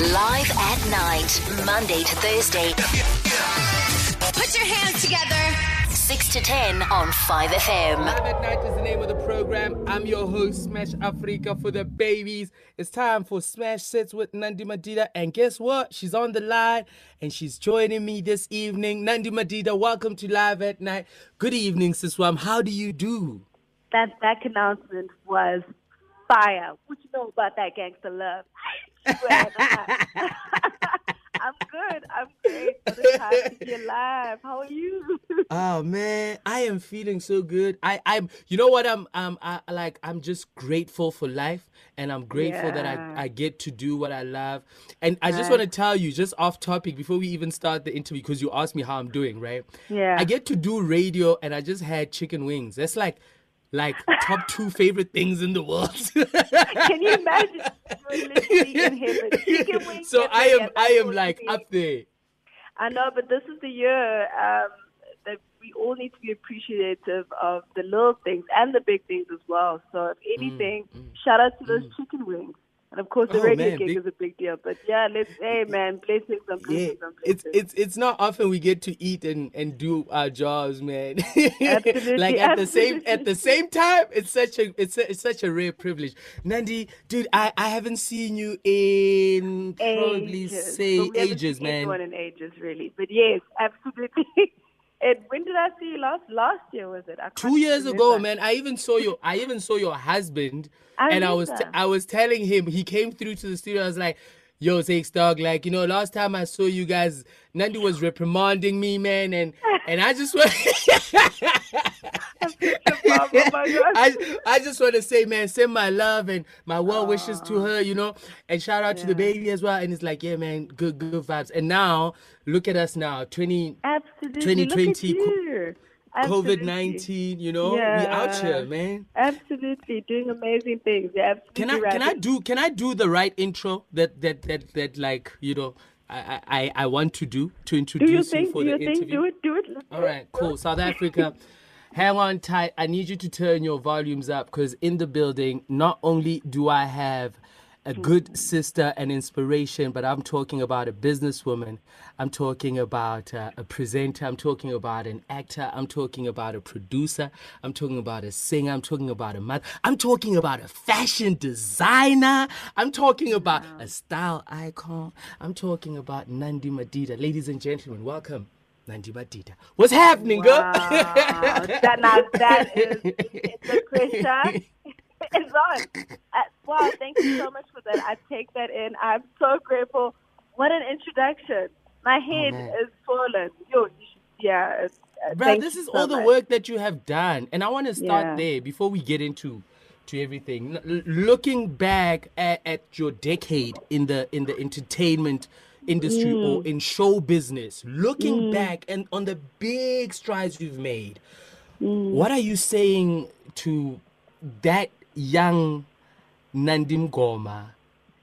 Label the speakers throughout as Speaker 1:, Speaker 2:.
Speaker 1: Live at night, Monday to Thursday,
Speaker 2: Put your hands together.
Speaker 1: 6 to 10 on 5FM.
Speaker 3: Live at Night is the name of the program. I'm your host, Smash Afrika for the babies. It's time for Smash Sits with Nandi Madida. And guess what? She's on the line and she's joining me this evening. Nandi Madida, welcome to Live at Night. Good evening, Siswam. How do you do?
Speaker 4: that back announcement was fire. What you know about that gangster love? I swear to God. I'm good. I'm great. What a time to be alive. How are you?
Speaker 3: Oh man, I am feeling so good. I, I'm, you know what? I'm, um, I like, I'm just grateful for life, and I'm grateful that I, I get to do what I love. And I just
Speaker 4: Right.
Speaker 3: want to tell you, just off topic, before we even start the interview, because you asked me how I'm doing, right?
Speaker 4: Yeah.
Speaker 3: I get to do radio, and I just had chicken wings. That's like, like top two favorite things in the world.
Speaker 4: Can you imagine? You're literally in heaven. Chicken wings
Speaker 3: so I am, I am like up there.
Speaker 4: I know, but this is the year um, that we all need to be appreciative of the little things and the big things as well. So, if mm, anything, mm. shout out to those mm. chicken wings. And of course, the
Speaker 3: Oh,
Speaker 4: radio
Speaker 3: man,
Speaker 4: gig
Speaker 3: big-
Speaker 4: is a big deal. But yeah, let's, hey man, blessings on
Speaker 3: Yeah,
Speaker 4: blessings on
Speaker 3: it's
Speaker 4: blessings.
Speaker 3: it's it's not often we get to eat and and do our jobs, man.
Speaker 4: Absolutely,
Speaker 3: like at the same at the same time, it's such a it's a, it's such a rare privilege. Nandi, dude, I I haven't seen you in probably
Speaker 4: ages.
Speaker 3: say
Speaker 4: we haven't
Speaker 3: ages,
Speaker 4: seen
Speaker 3: man.
Speaker 4: Anyone in ages, really. But yes, absolutely. and when did I see you last? Last year was it?
Speaker 3: Two years ago, man, I even saw your I even saw your husband,
Speaker 4: I
Speaker 3: and I was t-. I was telling him he came through to the studio. I was like, "Yo, Six Dog, like you know, last time I saw you guys, Nandi was reprimanding me, man, and and I just want." I, I just want to say, man, send my love and my well wishes to her, you know, and shout out to the baby as well. And it's like, yeah, man, good, good vibes. And now, look at us now, 20,
Speaker 4: Absolutely. Look
Speaker 3: 2020
Speaker 4: at
Speaker 3: co-
Speaker 4: you. Absolutely.
Speaker 3: COVID 19, you know, we out here, man.
Speaker 4: Absolutely, doing amazing things. Absolutely
Speaker 3: Can I
Speaker 4: right.
Speaker 3: can I do can I do the right intro that that that that like you know I I, I want to do to
Speaker 4: Do you
Speaker 3: introduce
Speaker 4: think?
Speaker 3: for
Speaker 4: Do
Speaker 3: the
Speaker 4: you think?
Speaker 3: interview?
Speaker 4: Do it. Do it.
Speaker 3: All right, cool. South Africa, hang on tight. I need you to turn your volumes up because in the building, not only do I have a good sister and inspiration, but I'm talking about a businesswoman. I'm talking about uh, a presenter. I'm talking about an actor. I'm talking about a producer. I'm talking about a singer. I'm talking about a mother. I'm talking about a fashion designer. I'm talking about a style icon. I'm talking about Nandi Madida. Ladies and gentlemen, welcome. Nandi Madida. What's happening, girl?
Speaker 4: Wow. that, now, that is it's the pressure. it's on. Uh, wow, thank you so much for that. I take that in. I'm so grateful. What an introduction. My head
Speaker 3: Oh,
Speaker 4: is swollen. Yo, you should, yeah. Uh,
Speaker 3: Bro, this is
Speaker 4: so
Speaker 3: all the
Speaker 4: much.
Speaker 3: work that you have done, and I want to start
Speaker 4: Yeah.
Speaker 3: there before we get into to everything. L- looking back at, at your decade in the in the entertainment industry
Speaker 4: Mm.
Speaker 3: or in show business, looking back and on the big strides you've made,
Speaker 4: Mm.
Speaker 3: what are you saying to that young Nandi Mngoma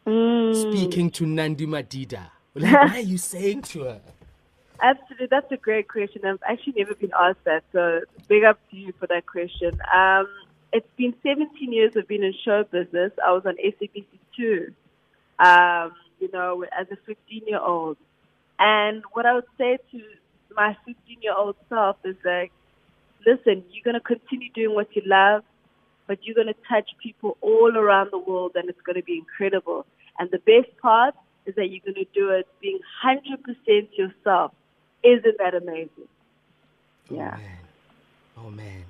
Speaker 4: Mm.
Speaker 3: speaking to Nandi Madida? Like, what are you saying to her?
Speaker 4: Absolutely, that's a great question. I've actually never been asked that, so big up to you for that question. Um, it's been 17 years I've been in show business. I was on SABC 2, um, you know, as a 15 year old. And what I would say to my 15 year old self is like, listen, you're going to continue doing what you love, but you're going to touch people all around the world and it's going to be incredible. And the best part is that you're going to do it being 100% yourself. Isn't that amazing? Oh, yeah.
Speaker 3: Oh man. Oh man.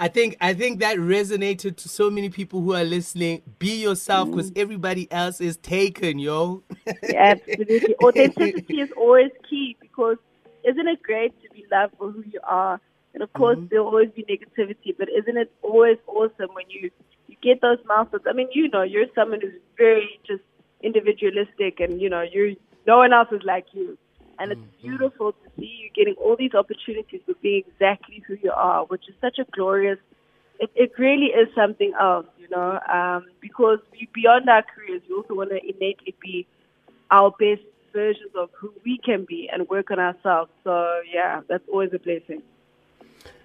Speaker 3: I think I think that resonated to so many people who are listening. Be yourself because mm-hmm. everybody else is taken, yo.
Speaker 4: Yeah, absolutely. Authenticity is always key because isn't it great to be loved for who you are? And of course, there'll always be negativity, but isn't it always awesome when you you get those milestones? I mean, you know, you're someone who's very just individualistic, and you know, you're no one else is like you. And it's beautiful to see you getting all these opportunities for being exactly who you are, which is such a glorious. It, it really is something else, you know, um, because we, beyond our careers, we also want to innately be our best versions of who we can be and work on ourselves. So yeah, that's always a blessing.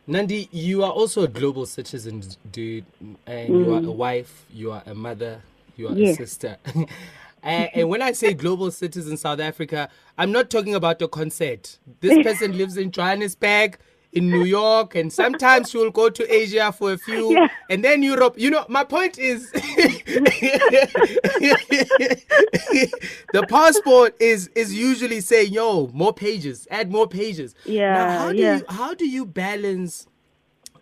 Speaker 3: Nandi, you are also a global citizen, dude, and you are a mm. wife, you are a mother, you are a sister. And, and when I say global citizen South Africa, I'm not talking about the concert. This person lives in Johannesburg, in New York, and sometimes will go to Asia for a few,
Speaker 4: Yeah.
Speaker 3: and then Europe. You know, my point is, the passport is is usually saying, "Yo, more pages, add more pages." Now,
Speaker 4: Yeah,
Speaker 3: how do
Speaker 4: yeah.
Speaker 3: you how do you balance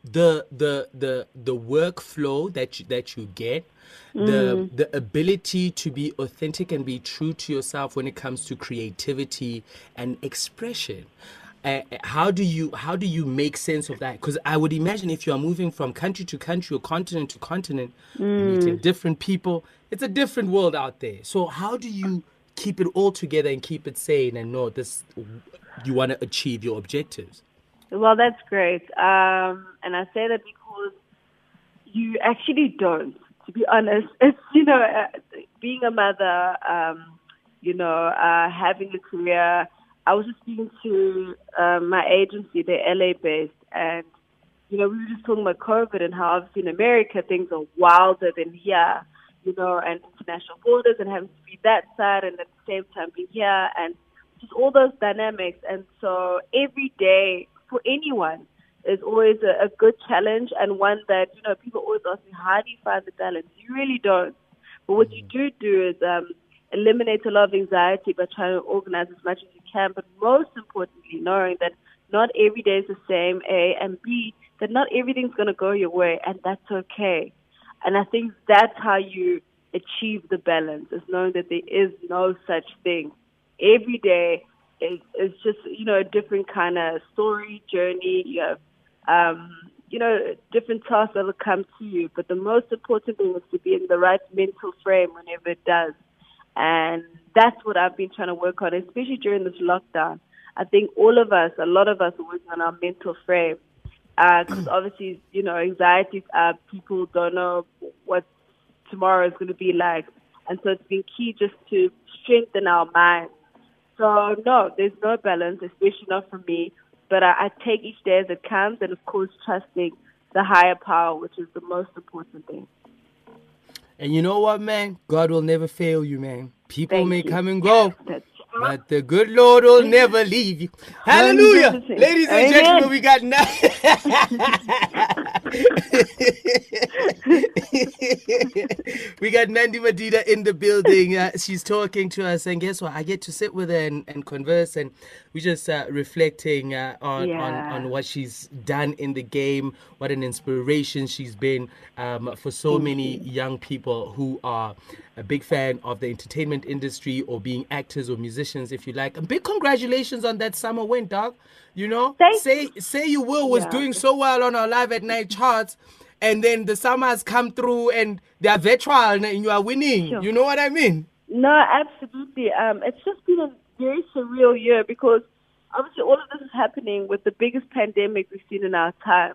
Speaker 3: the the the the workflow that you, that you get the
Speaker 4: Mm.
Speaker 3: the ability to be authentic and be true to yourself when it comes to creativity and expression uh, how do you how do you make sense of that because i would imagine if you are moving from country to country or continent to continent meeting
Speaker 4: Mm.
Speaker 3: different people it's a different world out there so how do you keep it all together and keep it sane and know this you want to achieve your objectives
Speaker 4: Well, that's great. Um, and I say that because you actually don't, to be honest. It's, you know, uh, being a mother, um, you know, uh, having a career. I was just speaking to um, my agency, they're LA based, and, you know, we were just talking about COVID and how obviously in America things are wilder than here, you know, and international borders and having to be that side and at the same time being here and just all those dynamics. And so every day for anyone is always a, a good challenge and one that, you know, people always ask me, how do you find the balance? You really don't. But what you do do is um, eliminate a lot of anxiety by trying to organize as much as you can. But most importantly, knowing that not every day is the same, A, and B, that not everything's going to go your way, and that's okay. And I think that's how you achieve the balance, is knowing that there is no such thing. Every day is, is just, you know, a different kind of story, journey. You have, um, you know, different tasks that will come to you. But the most important thing is to be in the right mental frame whenever it does. And that's what I've been trying to work on, especially during this lockdown. I think all of us, a lot of us are working on our mental frame. Uh, because mm. obviously, you know, anxieties are people don't know what tomorrow is going to be like. And so it's been key just to strengthen our minds. So, no, there's no balance, especially not for me. But I, I take each day as it comes and, of course, trusting the higher power, which is the most important thing.
Speaker 3: And you know what, man? God will never fail you, man. People
Speaker 4: Thank
Speaker 3: may
Speaker 4: you.
Speaker 3: come and go,
Speaker 4: That's
Speaker 3: but the good Lord will never leave you. Hallelujah.
Speaker 4: 100%.
Speaker 3: Ladies and
Speaker 4: Amen.
Speaker 3: gentlemen, we got Na- we got Nandi Madida in the building. Uh, she's talking to us, and guess what? I get to sit with her and, and converse, and we're just uh, reflecting uh, on, on
Speaker 4: Yeah.
Speaker 3: on what she's done in the game, what an inspiration she's been um, for so many young people who are a big fan of the entertainment industry or being actors or musicians, if you like. And big congratulations on that SAMA win, dog. You know,
Speaker 4: Thank
Speaker 3: say say you will was
Speaker 4: Yeah.
Speaker 3: doing so well on our live at night charts. And then the SAMAs come through and they are virtual and you are winning.
Speaker 4: Sure.
Speaker 3: You know what I mean?
Speaker 4: No, absolutely. Um, it's just been a very surreal year because obviously all of this is happening with the biggest pandemic we've seen in our time.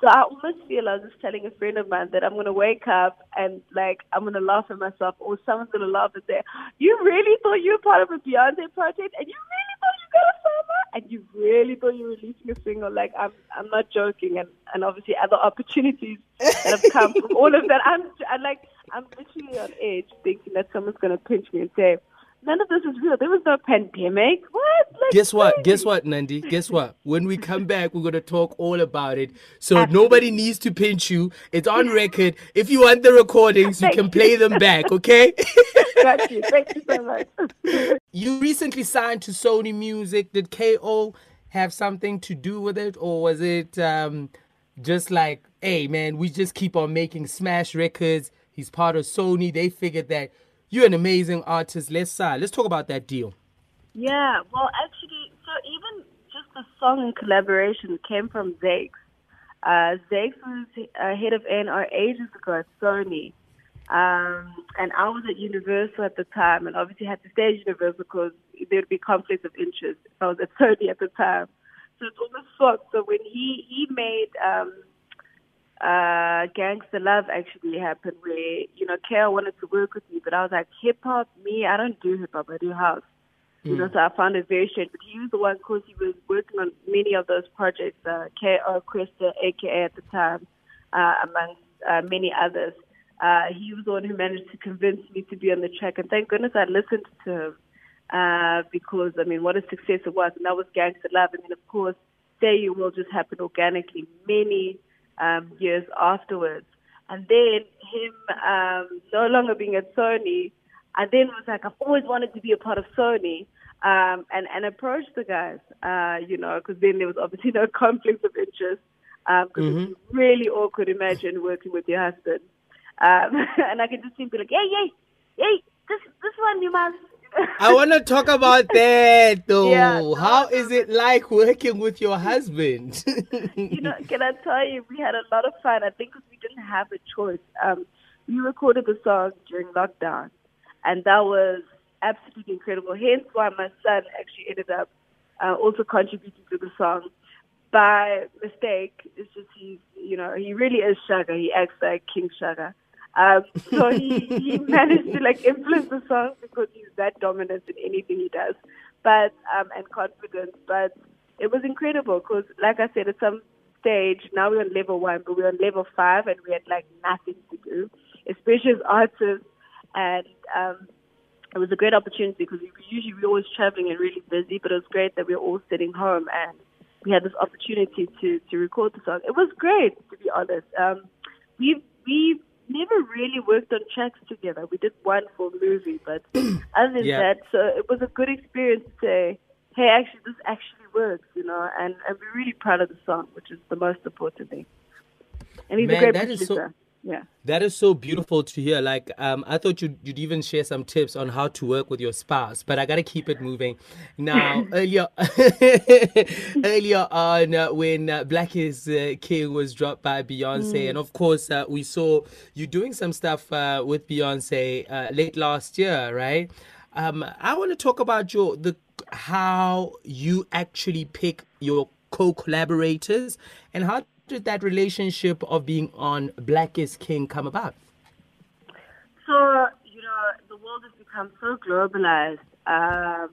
Speaker 4: So I almost feel I was just telling a friend of mine that I'm going to wake up and like I'm going to laugh at myself or someone's going to laugh and say, you really thought you were part of a Beyonce project and you really and you really thought you were releasing a single. Like I'm, I'm not joking. And, and obviously other opportunities that have come from all of that. I'm, I like, I'm literally on edge thinking that someone's to pinch me and say, none of this is real. There was no pandemic. What? Like,
Speaker 3: Guess what?
Speaker 4: crazy.
Speaker 3: Guess what, Nandi? Guess what? When we come back, we're gonna talk all about it. So nobody needs to pinch you. It's on record. If you want the recordings, you
Speaker 4: Thank
Speaker 3: can
Speaker 4: you.
Speaker 3: play them back, okay?
Speaker 4: Got you. Thank you so much.
Speaker 3: you recently signed to Sony Music. Did KO have something to do with it, or was it um, just like, hey man, we just keep on making smash records? He's part of Sony. They figured that you're an amazing artist. Let's uh, let's talk about that deal.
Speaker 4: Yeah, well, actually, so even just the song collaboration came from Zakes. Uh, Zakes was uh, head of A&R ages ago at Sony. Um, and I was at Universal at the time, and obviously had to stay at Universal because there would be conflicts of interest I was at Sony at the time. So it's almost swapped. So when he, he made um, uh, Gangster Love actually happened where, you know, Kale wanted to work with me, but I was like, hip hop, me, I don't do hip hop, I do house. You know, so I found it very strange. But he was the one, of course, he was working on many of those projects, uh, K.O. AKA at the time, uh, amongst uh, many others. uh, he was the one who managed to convince me to be on the track, and thank goodness I listened to him uh, because I mean, what a success it was, and that was Gangster Love, and then of course, Say You Will just happened organically many um, years afterwards, and then him um, no longer being at Sony, I then was like, I've always wanted to be a part of Sony. Um, and, and approached the guys, uh, you know, because then there was obviously no conflict of interest. Because um, mm-hmm. it's really awkward, imagine working with your husband. Um, and I can just to be like, hey, hey, hey, this, this one you must.
Speaker 3: I want to talk about that though. Yeah, no, How no, is it like working with your husband?
Speaker 4: you know, can I tell you, we had a lot of fun. I think because we didn't have a choice. Um, we recorded the song during lockdown, and that was absolutely incredible. Hence why my son actually ended up uh, also contributing to the song by mistake. It's just he's, you know, he really is Shaka. He acts like King Shaka. Um, so he, he managed to like influence the song because he's that dominant in anything he does, but um, and confident. But it was incredible because, like I said, at some stage now we're on level one, but we're on level five, and we had like nothing to do, especially as artists. And um, it was a great opportunity because we usually we're always traveling and really busy, but it was great that we were all sitting home and we had this opportunity to to record the song. It was great, to be honest. Um, we we never really worked on tracks together. We did one for a movie, but other than yeah. that, so it was a good experience to say, hey, actually, this actually works, you know, and, and we're really proud of the song, which is the most important thing. And he's Man, a great producer yeah.
Speaker 3: That is so beautiful to hear. Like um i thought you'd, you'd even share some tips on how to work with your spouse but i gotta keep it moving. Now earlier earlier on uh, when uh, black is uh, king was dropped by beyonce mm. and of course uh, we saw you doing some stuff uh, with beyonce uh, late last year right? Um i want to talk about your the how you actually pick your co-collaborators and how did that relationship of being on Black is King come about?
Speaker 4: So, you know, the world has become so globalized. Um,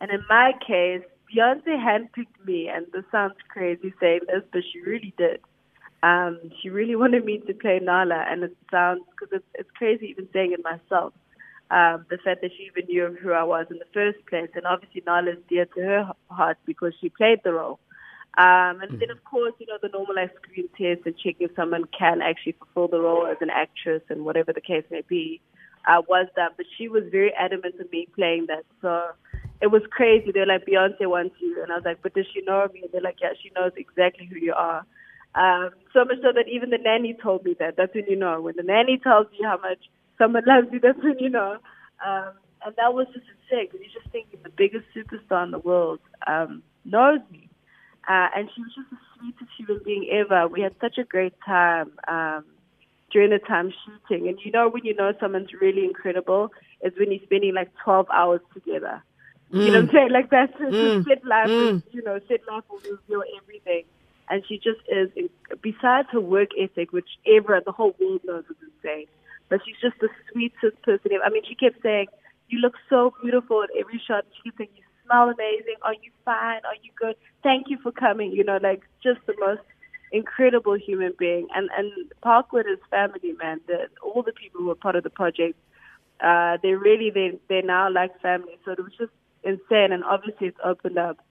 Speaker 4: and in my case, Beyonce handpicked me, and this sounds crazy saying this, but she really did. Um, she really wanted me to play Nala, and it sounds, because it's, it's crazy even saying it myself. Um, the fact that she even knew who I was in the first place, and obviously Nala is dear to her heart because she played the role. Um, and mm-hmm. then, of course, you know, the normalized screen test and check if someone can actually fulfill the role as an actress and whatever the case may be uh, was done. But she was very adamant of me playing that. So it was crazy. They're like, Beyonce wants you. And I was like, but does she know me? And they're like, yeah, she knows exactly who you are. Um, so much so that even the nanny told me that. That's when you know. When the nanny tells you how much someone loves you, that's when you know. Um, and that was just insane because you just think the biggest superstar in the world um, knows me. Uh, and she was just the sweetest human being ever. We had such a great time um, during the time shooting. And you know when you know someone's really incredible is when you're spending like 12 hours together. Mm. You know what I'm mm. saying? Like that's mm. set life, mm. you know, set life will reveal everything. And she just is, besides her work ethic, which ever the whole world knows is insane, but she's just the sweetest person ever. I mean, she kept saying, you look so beautiful at every shot. She kept saying, you smell amazing. Are you fine? Are you good? Thank you for coming. You know, like just the most incredible human being. And and Parkwood is family, man. The, all the people who are part of the project, uh, they really they they're now like family. So it was just insane. And obviously, it's opened up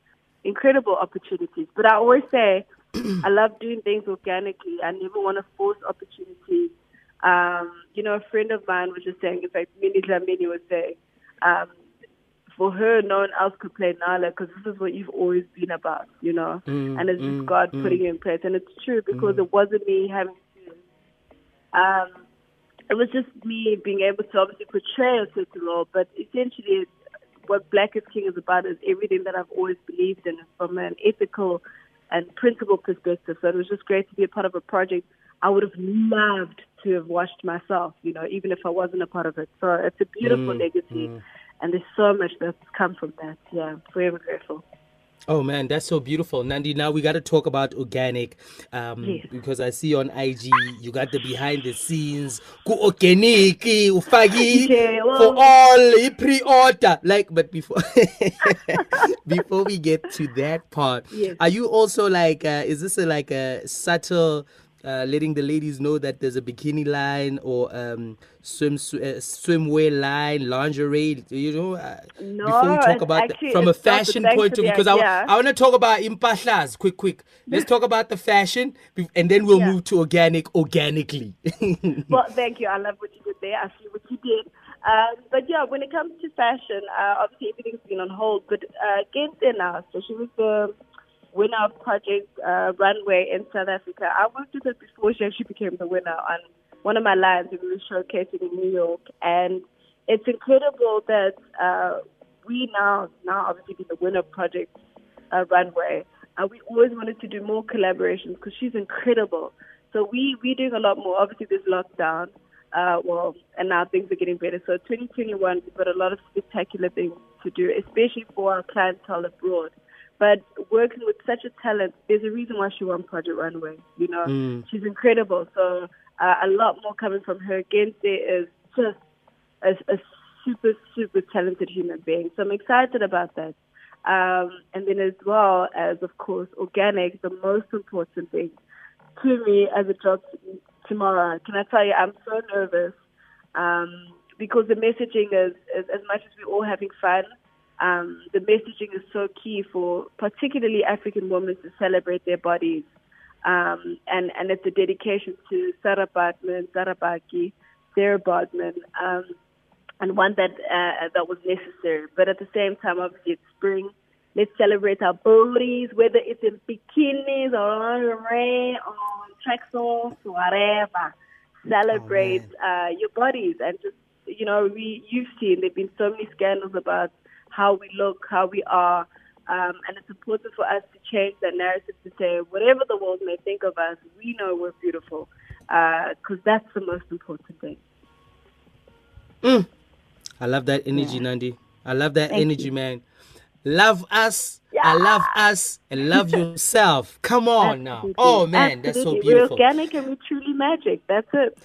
Speaker 4: incredible opportunities. But I always say, I love doing things organically. I never want to force opportunities. Um, you know, a friend of mine was just saying, in fact, Minnie Dlamini was saying, um, for her, no one else could play Nala because this is what you've always been about, you know. Mm, and it's mm, just God mm. putting it in place. And it's true because mm. it wasn't me having to. Um, it was just me being able to obviously portray a certain role, but essentially, what Black is King is about is everything that I've always believed in from an ethical and principle perspective. So it was just great to be a part of a project I would have loved to have watched myself, you know, even if I wasn't a part of it. So it's a beautiful mm, legacy. Mm and there's so much that's come from that. Yeah, forever grateful.
Speaker 3: Oh man, that's so beautiful, Nandi. Now we got to talk about organic, um, yes. because I see on IG you got the behind the scenes, organic, ufagi for all pre-order. Like, but before before we get to that part, yes. are you also like, uh, is this a, like a subtle uh, letting the ladies know that there's a bikini line or um, swim uh, swimwear line, lingerie. You know, uh,
Speaker 4: No,
Speaker 3: before we talk about
Speaker 4: actually-
Speaker 3: from a
Speaker 4: it's not, but
Speaker 3: fashion point of view, because I. I want to talk about impahlas. Quick, quick. Let's talk about the fashion, and then we'll
Speaker 4: Yeah.
Speaker 3: move to organic organically.
Speaker 4: Well, thank you. I love what you did there. I see what you did. Um, but yeah, when it comes to fashion, uh, obviously everything's been on hold. But uh, Gente now, so she was the winner of Project uh, Runway in South Africa. I worked with her before she actually became the winner on one of my lines that we were showcasing in New York. And it's incredible that uh, we now, now obviously be the winner of Project uh, Runway. Uh, we always wanted to do more collaborations because she's incredible. So we we're doing a lot more. Obviously, there's lockdown. Uh, well, and now things are getting better. So 2021, we've got a lot of spectacular things to do, especially for our clientele abroad. But working with such a talent, there's a reason why she won Project Runway. You know, she's incredible. So uh, a lot more coming from her. Gente is just a, a super, super talented human being. So I'm excited about that. Um, and then as well as, of course, organic, the most important thing to me as a job tomorrow. Can I tell you, I'm so nervous um, because the messaging is, is, as much as we're all having fun, um, the messaging is so key for particularly African women to celebrate their bodies. Um, and, and it's a dedication to Sarah Bartman, Sarah Baki, Sarah Bodman, um, and one that uh, that was necessary. But at the same time, obviously, it's spring. Let's celebrate our bodies, whether it's in bikinis or lingerie or tracksuits, or whatever. Celebrate uh, your bodies and just you know we you've seen there've been so many scandals about how we look, how we are, um, and it's important for us to change that narrative to say whatever the world may think of us, we know we're beautiful because that's the most important thing.
Speaker 3: I love that energy, Nandi. I love that
Speaker 4: Thank
Speaker 3: energy,
Speaker 4: you.
Speaker 3: man. Love us. I love us and love yourself. Come on now. Oh man, that's so beautiful.
Speaker 4: We're organic and we're truly magic. That's it.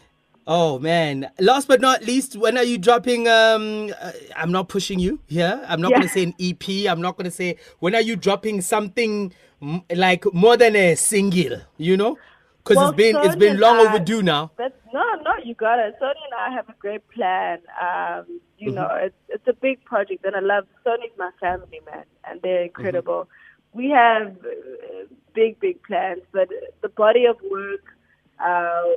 Speaker 3: Oh man. Last but not least, when are you dropping um uh, I'm not pushing you here. I'm not
Speaker 4: Yeah.
Speaker 3: going to say an EP. I'm not going to say when are you dropping something m- like more than a single, you know? Cuz
Speaker 4: Well,
Speaker 3: it's been it's been long
Speaker 4: I-
Speaker 3: overdue now.
Speaker 4: That's no, no, you got it. Sony and I have a great plan. Um, you
Speaker 3: Mm-hmm.
Speaker 4: know, it's it's a big project, and I love Sony's my family, man, and they're incredible. We have uh, big, big plans, but the body of work uh,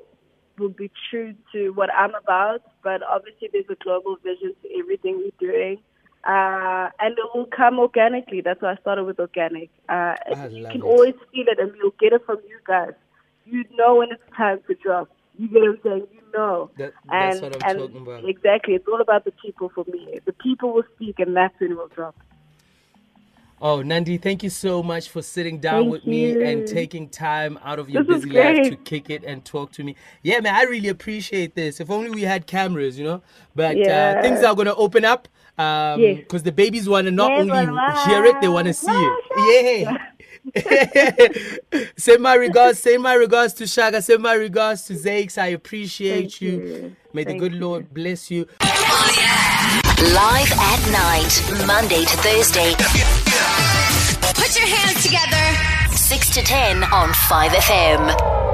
Speaker 4: will be true to what I'm about. But obviously, there's a global vision to everything we're doing. Uh, and it will come organically. That's why I started with organic. Uh, you can
Speaker 3: it.
Speaker 4: always feel it, and we'll get it from you guys. You know when it's time to drop. You get what I'm saying? You know.
Speaker 3: That- that's
Speaker 4: and,
Speaker 3: what I'm talking about.
Speaker 4: Exactly. It's all about the people for me. The people will speak, and that's when it will drop.
Speaker 3: Oh, Nandi, thank you so much for sitting down
Speaker 4: Thank
Speaker 3: with me and taking time out of your
Speaker 4: This
Speaker 3: busy life to kick it and talk to me. Yeah, man, I really appreciate this. If only we had cameras, you know. But uh, things are going to open up because
Speaker 4: Yes.
Speaker 3: the babies want to not
Speaker 4: Never
Speaker 3: only hear it, they want to see it. Yeah. send my regards, send my regards to Shaka, send my regards to Zakes. I appreciate
Speaker 4: Thank
Speaker 3: you.
Speaker 4: you.
Speaker 3: May the good
Speaker 4: you.
Speaker 3: Lord bless you.
Speaker 1: Live at night, Monday to Thursday, 6 to 10 on 5FM.